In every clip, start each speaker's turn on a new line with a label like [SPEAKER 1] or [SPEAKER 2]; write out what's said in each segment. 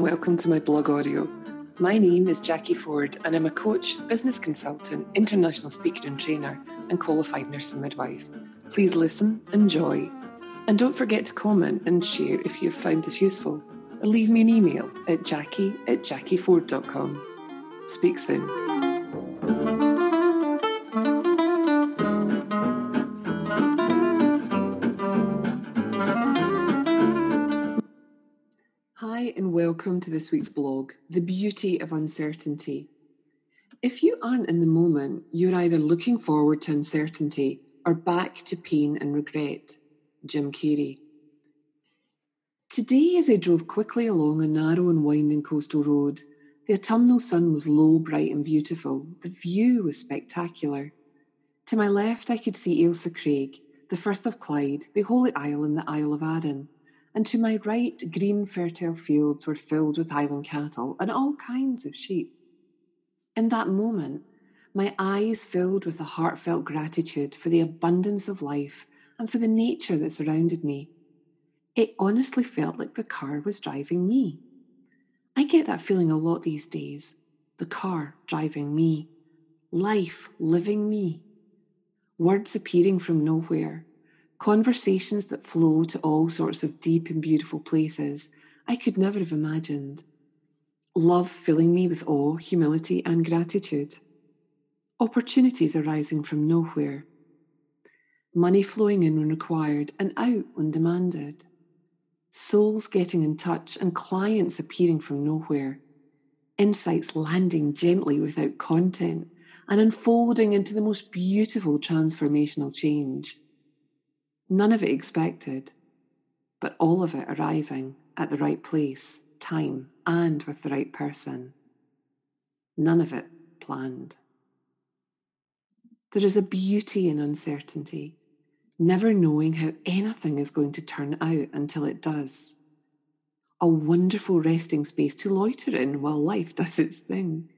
[SPEAKER 1] welcome to my blog audio. My name is Jacquie Forde, and I'm a coach, business consultant, international speaker and trainer, and qualified nurse and midwife. Please listen, enjoy, and don't forget to comment and share if you've found this useful. Or leave me an email at jacquie at jacquieforde.com. Speak soon. And welcome to this week's blog The Beauty of Uncertainty. If you aren't in the moment, you're either looking forward to uncertainty or back to pain and regret. Jim Carrey. Today, as I drove quickly along a narrow and winding coastal road, the autumnal sun was low, bright, and beautiful. The view was spectacular. To my left, I could see Ailsa Craig, the Firth of Clyde, the Holy Isle, and the Isle of Arran and to my right, green fertile fields were filled with Highland cattle and all kinds of sheep. In that moment, my eyes filled with a heartfelt gratitude for the abundance of life and for the nature that surrounded me. It honestly felt like the car was driving me. I get that feeling a lot these days the car driving me, life living me, words appearing from nowhere, conversations that flow to all sorts of deep and beautiful places I could never have imagined. Love filling me with awe, humility, and gratitude. Opportunities arising from nowhere. Money flowing in when required and out when demanded. Souls getting in touch and clients appearing from nowhere. Insights landing gently without content and unfolding into the most beautiful transformational change None of it expected, but all of it arriving at the right place, time, and with the right person. None of it planned. There is a beauty in uncertainty, never knowing how anything is going to turn out until it does. A wonderful resting space to loiter in while life does its thing.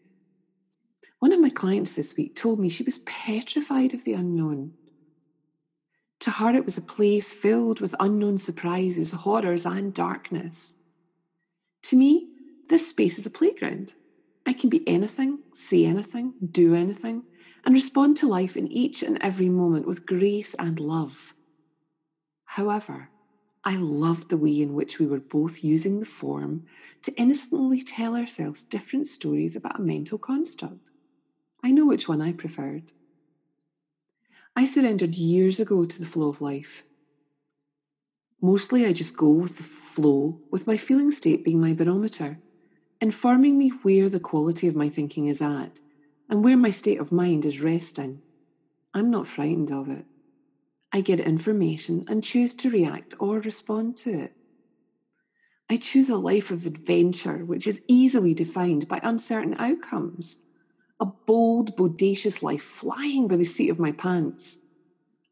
[SPEAKER 1] One of my clients this week told me she was petrified of the unknown. To her, it was a place filled with unknown surprises, horrors, and darkness. To me, this space is a playground. I can be anything, say anything, do anything, and respond to life in each and every moment with grace and love. However, I loved the way in which we were both using the form to innocently tell ourselves different stories about a mental construct. I know which one I preferred. I surrendered years ago to the flow of life. Mostly I just go with the flow, with my feeling state being my barometer, informing me where the quality of my thinking is at and where my state of mind is resting. I'm not frightened of it. I get information and choose to react or respond to it. I choose a life of adventure, which is easily defined by uncertain outcomes a bold, bodacious life flying by the seat of my pants.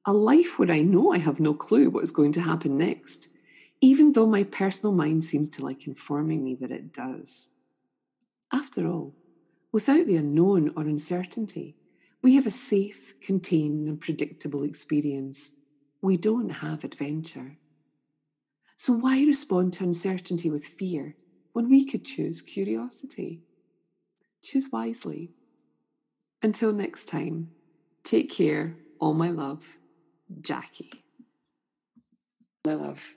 [SPEAKER 1] A life where I know I have no clue what is going to happen next, even though my personal mind seems to like informing me that it does. After all, without the unknown or uncertainty, we have a safe, contained, and predictable experience. We don't have adventure. So, why respond to uncertainty with fear when we could choose curiosity? Choose wisely. Until next time, take care. All my love, Jacquie. My love.